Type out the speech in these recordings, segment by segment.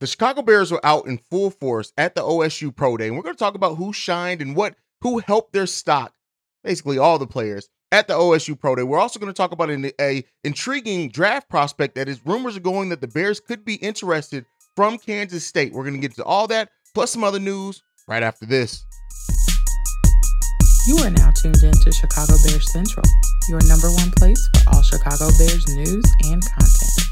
The Chicago Bears were out in full force at the OSU Pro Day, and we're going to talk about who shined and what who helped their stock, basically all the players at the OSU Pro Day. We're also going to talk about an a intriguing draft prospect that is rumors are going that the Bears could be interested from Kansas State. We're going to get to all that plus some other news right after this. You are now tuned in to Chicago Bears Central, your number one place for all Chicago Bears news and content.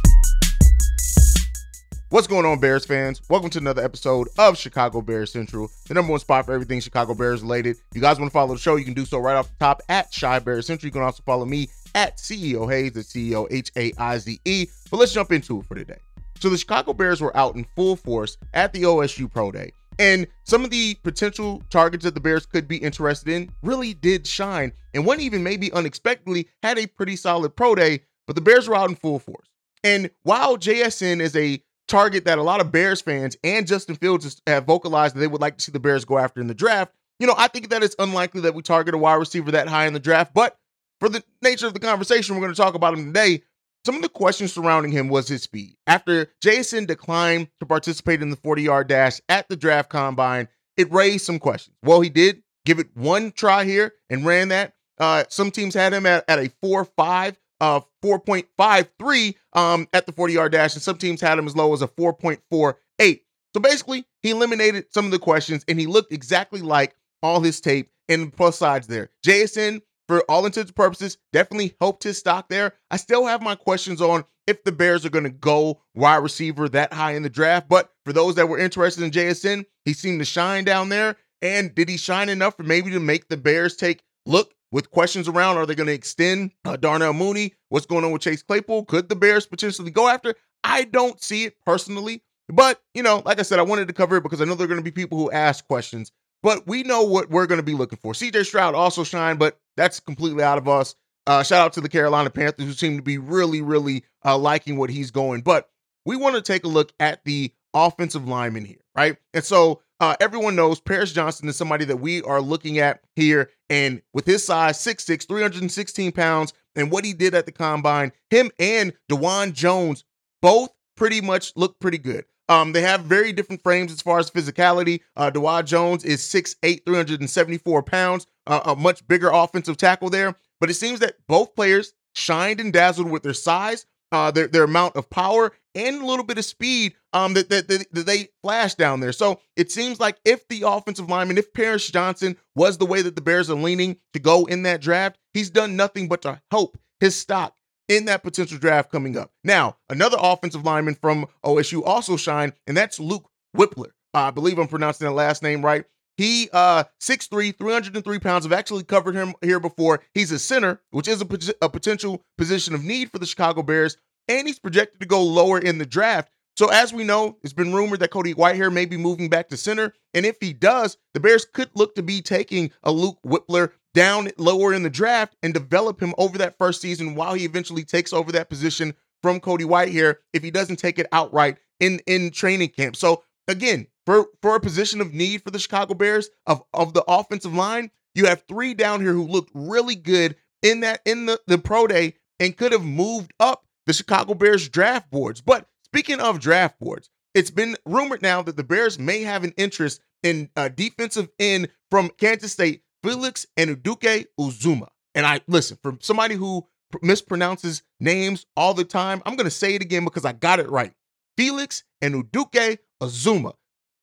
What's going on, Bears fans? Welcome to another episode of Chicago Bears Central, the number one spot for everything Chicago Bears related. You guys want to follow the show, you can do so right off the top at Chi Bears Central. You can also follow me at CEO Haize, the CEO H A I Z E. But let's jump into it for today. So the Chicago Bears were out in full force at the OSU Pro Day. And some of the potential targets that the Bears could be interested in really did shine. And one even maybe unexpectedly had a pretty solid pro day, but the Bears were out in full force. And while JSN is a target that a lot of Bears fans and Justin Fields have vocalized that they would like to see the Bears go after in the draft. You know, I think that it's unlikely that we target a wide receiver that high in the draft, but for the nature of the conversation, we're going to talk about him today. Some of the questions surrounding him was his speed. After JSN declined to participate in the 40 yard dash at the draft combine, it raised some questions. Well, he did give it one try here and ran that. Uh, some teams had him at, at a 4 5 uh 4.53 um at the 40 yard dash and some teams had him as low as a 4.48 so basically he eliminated some of the questions and he looked exactly like all his tape and plus sides there. Jsn for all intents and purposes definitely helped his stock there. I still have my questions on if the bears are going to go wide receiver that high in the draft but for those that were interested in jsn he seemed to shine down there and did he shine enough for maybe to make the bears take look with questions around are they going to extend uh, Darnell Mooney? What's going on with Chase Claypool? Could the Bears potentially go after? I don't see it personally. But, you know, like I said, I wanted to cover it because I know there are going to be people who ask questions. But we know what we're going to be looking for. CJ Stroud also shined, but that's completely out of us. Uh, shout out to the Carolina Panthers who seem to be really, really uh, liking what he's going. But we want to take a look at the offensive lineman here, right? And so uh, everyone knows Paris Johnson is somebody that we are looking at here. And with his size, 6'6, 316 pounds, and what he did at the combine, him and Dawand Jones both pretty much look pretty good. Um, they have very different frames as far as physicality. Uh, Dawand Jones is 6'8, 374 pounds, uh, a much bigger offensive tackle there. But it seems that both players shined and dazzled with their size, uh, their their amount of power and a little bit of speed um, that, that, that, that they flash down there. So it seems like if the offensive lineman, if Paris Johnson was the way that the Bears are leaning to go in that draft, he's done nothing but to help his stock in that potential draft coming up. Now, another offensive lineman from OSU also shined, and that's Luke. Uh, I believe I'm pronouncing that last name right. He uh 6'3, 303 pounds. I've actually covered him here before. He's a center, which is a, a potential position of need for the Chicago Bears and he's projected to go lower in the draft. So, as we know, it's been rumored that Cody Whitehair may be moving back to center. And if he does, the Bears could look to be taking a Luke Wypler down lower in the draft and develop him over that first season while he eventually takes over that position from Cody Whitehair if he doesn't take it outright in, in training camp. So, again, for, for a position of need for the Chicago Bears of, of the offensive line, you have three down here who looked really good in that in the, the pro day and could have moved up the Chicago Bears draft boards. But speaking of draft boards, it's been rumored now that the Bears may have an interest in a defensive end from Kansas State, Felix Anudike Uzomah. And I listen, from somebody who mispronounces names all the time, I'm going to say it again because I got it right. Felix Anudike Uzomah.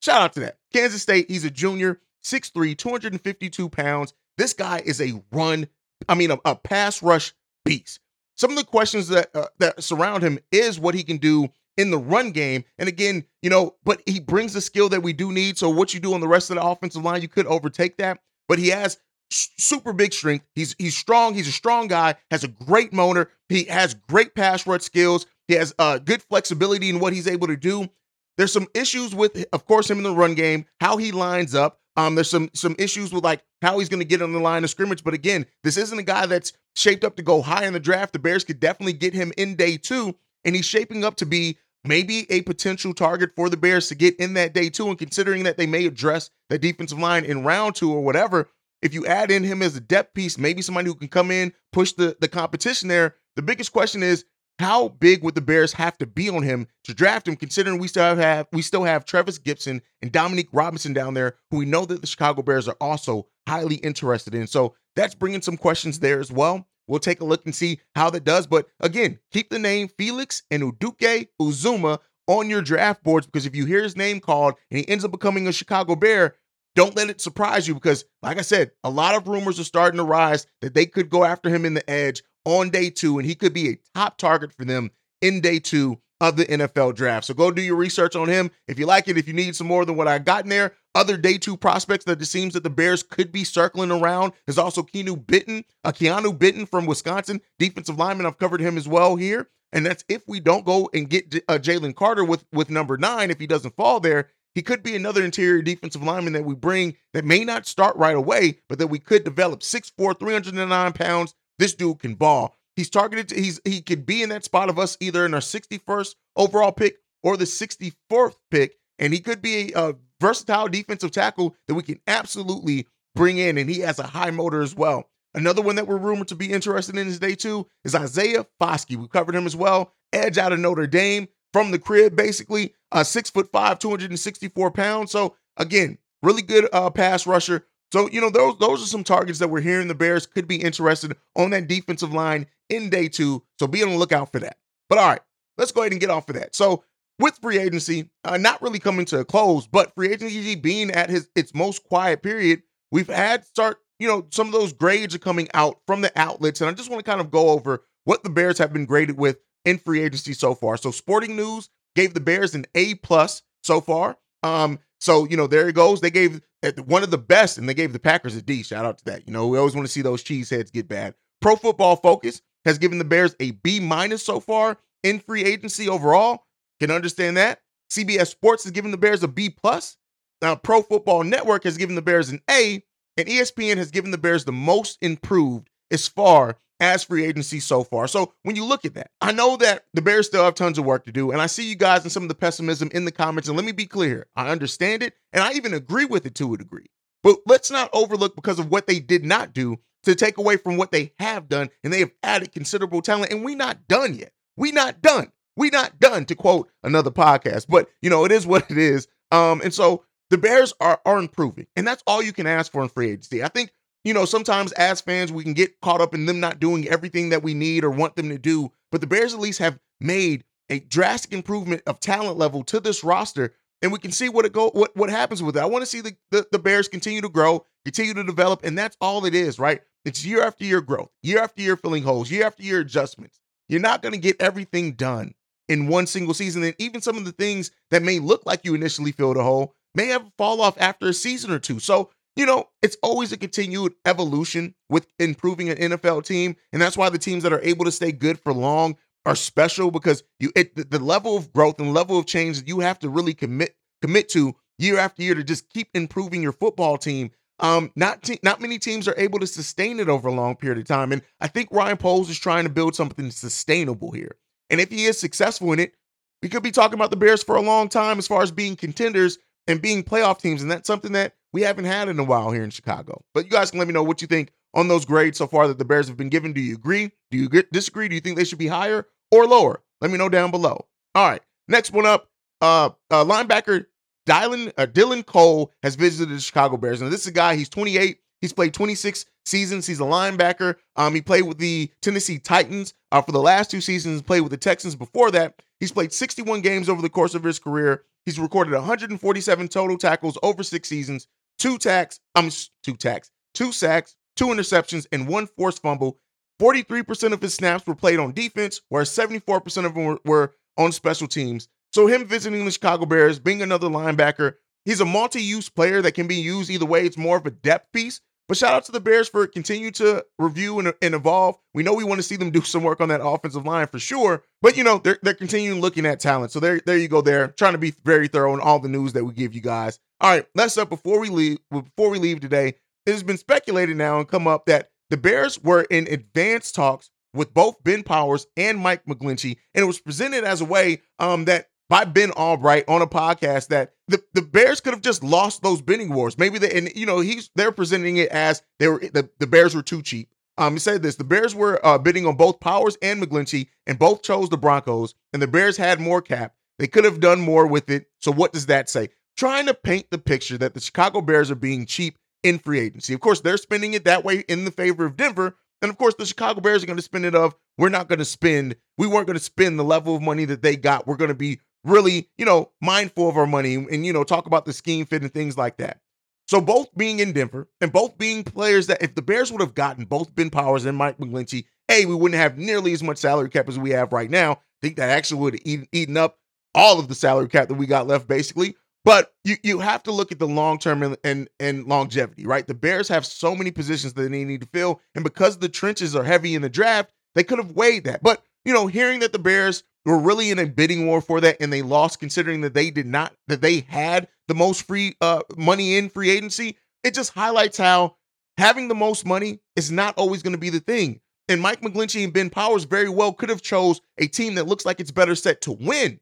Shout out to that. Kansas State, he's a junior, 6'3, 252 pounds. This guy is a run, I mean, a, a pass rush beast some of the questions that uh, that surround him is what he can do in the run game. And again, you know, but he brings the skill that we do need. So what you do on the rest of the offensive line, you could overtake that. But he has super big strength. He's he's strong. He's a strong guy. Has a great motor. He has great pass rush skills. He has uh, good flexibility in what he's able to do. There's some issues with, of course, him in the run game, how he lines up. Um, there's some some issues with like how he's going to get on the line of scrimmage. But again, this isn't a guy that's shaped up to go high in the draft. The Bears could definitely get him in day two, and he's shaping up to be maybe a potential target for the Bears to get in that day two. And considering that they may address the defensive line in round two or whatever, if you add in him as a depth piece, maybe somebody who can come in, push the the competition there. The biggest question is how big would the Bears have to be on him to draft him, considering we still have we still have Trevis Gipson and Dominique Robinson down there, who we know that the Chicago Bears are also highly interested in. So that's bringing some questions there as well. We'll take a look and see how that does. But again, keep the name Felix and Uduke Uzuma on your draft boards because if you hear his name called and he ends up becoming a Chicago Bear, don't let it surprise you because, like I said, a lot of rumors are starting to rise that they could go after him in the edge on day two, and he could be a top target for them in day two of the NFL draft. So go do your research on him. If you like it, if you need some more than what I got in there, other day two prospects that it seems that the Bears could be circling around is also Keanu Bitten, a uh, Keanu Benton from Wisconsin, defensive lineman. I've covered him as well here. And that's if we don't go and get uh, Jalen Carter with with number nine, if he doesn't fall there, he could be another interior defensive lineman that we bring that may not start right away, but that we could develop. 6'4, 309 pounds. This dude can ball. He's targeted. To, he's he could be in that spot of us either in our 61st overall pick or the 64th pick, and he could be a, a versatile defensive tackle that we can absolutely bring in, and he has a high motor as well. Another one that we're rumored to be interested in is day two is Isaiah Foskey. We covered him as well. Edge out of Notre Dame from the crib, basically. Uh, six foot five, 264 pounds. So again, really good uh, pass rusher. So, you know, those those are some targets that we're hearing the Bears could be interested on that defensive line in day two. So be on the lookout for that. But all right, let's go ahead and get off of that. So with free agency, uh, not really coming to a close, but free agency being at his its most quiet period, we've had start, you know, some of those grades are coming out from the outlets. And I just want to kind of go over what the Bears have been graded with in free agency so far. So Sporting News gave the Bears an A plus so far. Um, so, you know, there it goes. They gave eh, one of the best, and they gave the Packers a D. Shout out to that. You know, we always want to see those cheeseheads get bad. Pro Football Focus has given the Bears a B minus so far in free agency overall. Can understand that. CBS Sports has given the Bears a B plus. Now, Pro Football Network has given the Bears an A, and ESPN has given the Bears the most improved as far as free agency so far. So when you look at that, I know that the Bears still have tons of work to do. And I see you guys and some of the pessimism in the comments. And let me be clear I understand it and I even agree with it to a degree. But let's not overlook because of what they did not do to take away from what they have done. And they have added considerable talent. And we're not done yet. We're not done. We're not done, to quote another podcast. But, you know, it is what it is. Um, and so the Bears are, are improving. And that's all you can ask for in free agency. I think you know, sometimes as fans, we can get caught up in them not doing everything that we need or want them to do. But the Bears at least have made a drastic improvement of talent level to this roster. And we can see what it go what, what happens with it. I want to see the, the, the Bears continue to grow, continue to develop, and that's all it is, right? It's year after year growth, year after year filling holes, year after year adjustments. You're not going to get everything done in one single season. And even some of the things that may look like you initially filled a hole may have a fall off after a season or two. So you know, it's always a continued evolution with improving an NFL team. And that's why the teams that are able to stay good for long are special because you it, the, level of growth and level of change that you have to really commit commit to year after year to just keep improving your football team. Um, not te- not many teams are able to sustain it over a long period of time. And I think Ryan Poles is trying to build something sustainable here. And if he is successful in it, we could be talking about the Bears for a long time as far as being contenders and being playoff teams. And that's something that we haven't had in a while here in Chicago. But you guys can let me know what you think on those grades so far that the Bears have been given. Do you agree? Do you disagree? Do you think they should be higher or lower? Let me know down below. All right. Next one up, uh, uh linebacker Dylan uh, Dylan Cole has visited the Chicago Bears. Now, this is a guy, he's 28. He's played 26 seasons. He's a linebacker. Um, he played with the Tennessee Titans uh, for the last two seasons, played with the Texans before that. He's played 61 games over the course of his career. He's recorded 147 total tackles over six seasons, two tacks, I'm um, two tacks, two sacks, two interceptions, and one forced fumble. 43% of his snaps were played on defense, whereas 74% of them were, were on special teams. So him visiting the Chicago Bears, being another linebacker, he's a multi-use player that can be used either way. It's more of a depth piece. But shout out to the Bears for continue to review and, and evolve. We know we want to see them do some work on that offensive line for sure. But you know, they're they're continuing looking at talent. So there, there you go there. Trying to be very thorough in all the news that we give you guys. All right, let's up before we leave. Before we leave today, it has been speculated now and come up that the Bears were in advanced talks with both Ben Powers and Mike McGlinchey, and it was presented as a way um, that by Ben Albright on a podcast that the, the Bears could have just lost those bidding wars. Maybe they and you know he's they're presenting it as they were the, the Bears were too cheap. Um, he said this: the Bears were uh, bidding on both Powers and McGlinchey, and both chose the Broncos. And the Bears had more cap. They could have done more with it. So what does that say? Trying to paint the picture that the Chicago Bears are being cheap in free agency. Of course, they're spending it that way in the favor of Denver, and of course, the Chicago Bears are going to spend it of we're not going to spend. We weren't going to spend the level of money that they got. We're going to be really, you know, mindful of our money and you know talk about the scheme fit and things like that. So both being in Denver and both being players that if the Bears would have gotten both Ben Powers and Mike McGlinchey, hey, we wouldn't have nearly as much salary cap as we have right now. I think that actually would have eaten, eaten up all of the salary cap that we got left, basically. But you you have to look at the long term and, and, and longevity, right? The Bears have so many positions that they need to fill, and because the trenches are heavy in the draft, they could have weighed that. But you know, hearing that the Bears were really in a bidding war for that and they lost, considering that they did not that they had the most free uh money in free agency, it just highlights how having the most money is not always going to be the thing. And Mike McGlinchey and Ben Powers very well could have chose a team that looks like it's better set to win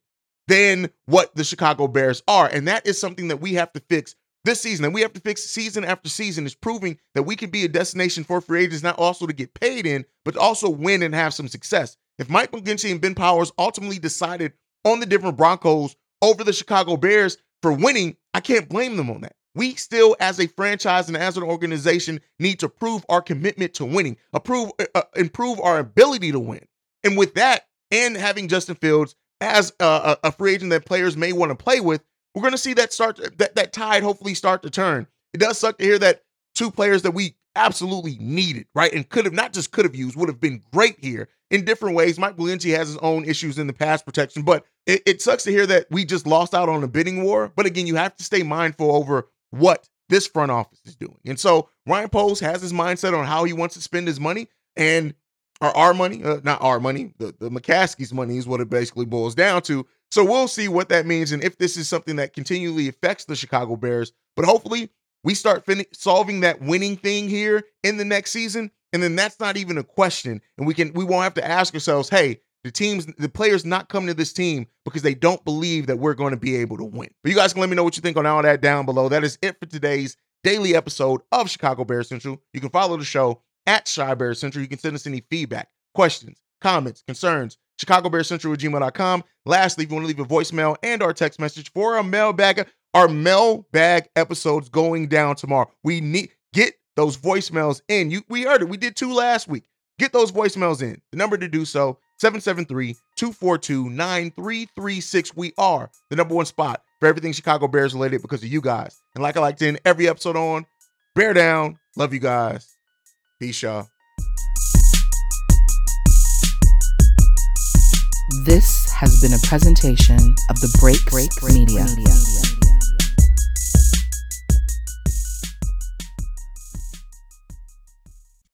than what the Chicago Bears are. And that is something that we have to fix this season. And we have to fix season after season is proving that we can be a destination for free agents, not also to get paid in, but also win and have some success. If Mike McGlinchey and Ben Powers ultimately decided on the different Broncos over the Chicago Bears for winning, I can't blame them on that. We still, as a franchise and as an organization, need to prove our commitment to winning, approve, uh, uh improve our ability to win. And with that, and having Justin Fields as a, a free agent that players may want to play with, we're going to see that start that that tide hopefully start to turn. It does suck to hear that two players that we absolutely needed, right, and could have not just could have used, would have been great here in different ways. Mike Valenti has his own issues in the pass protection, but it, it sucks to hear that we just lost out on a bidding war. But again, you have to stay mindful over what this front office is doing. And so Ryan Poles has his mindset on how he wants to spend his money. And or our money, uh, not our money, the, the McCaskey's money is what it basically boils down to. So we'll see what that means and if this is something that continually affects the Chicago Bears. But hopefully we start fin- solving that winning thing here in the next season. And then that's not even a question. And we can we won't have to ask ourselves, hey, the teams, the players not coming to this team because they don't believe that we're going to be able to win. But you guys can let me know what you think on all that down below. That is it for today's daily episode of Chicago Bears Central. You can follow the show at Chi Bear Central. You can send us any feedback, questions, comments, concerns, Chicago Bear Central at gmail.com. Lastly, if you want to leave a voicemail and our text message for our mailbag, our mailbag episodes going down tomorrow. We need get those voicemails in. You we heard it. We did two last week. Get those voicemails in. The number to do so 773-242-9336. We are the number one spot for everything Chicago Bears related because of you guys. And like I like to end every episode on, bear down. Love you guys. Peace, y'all. This has been a presentation of the Break Break Media. Media.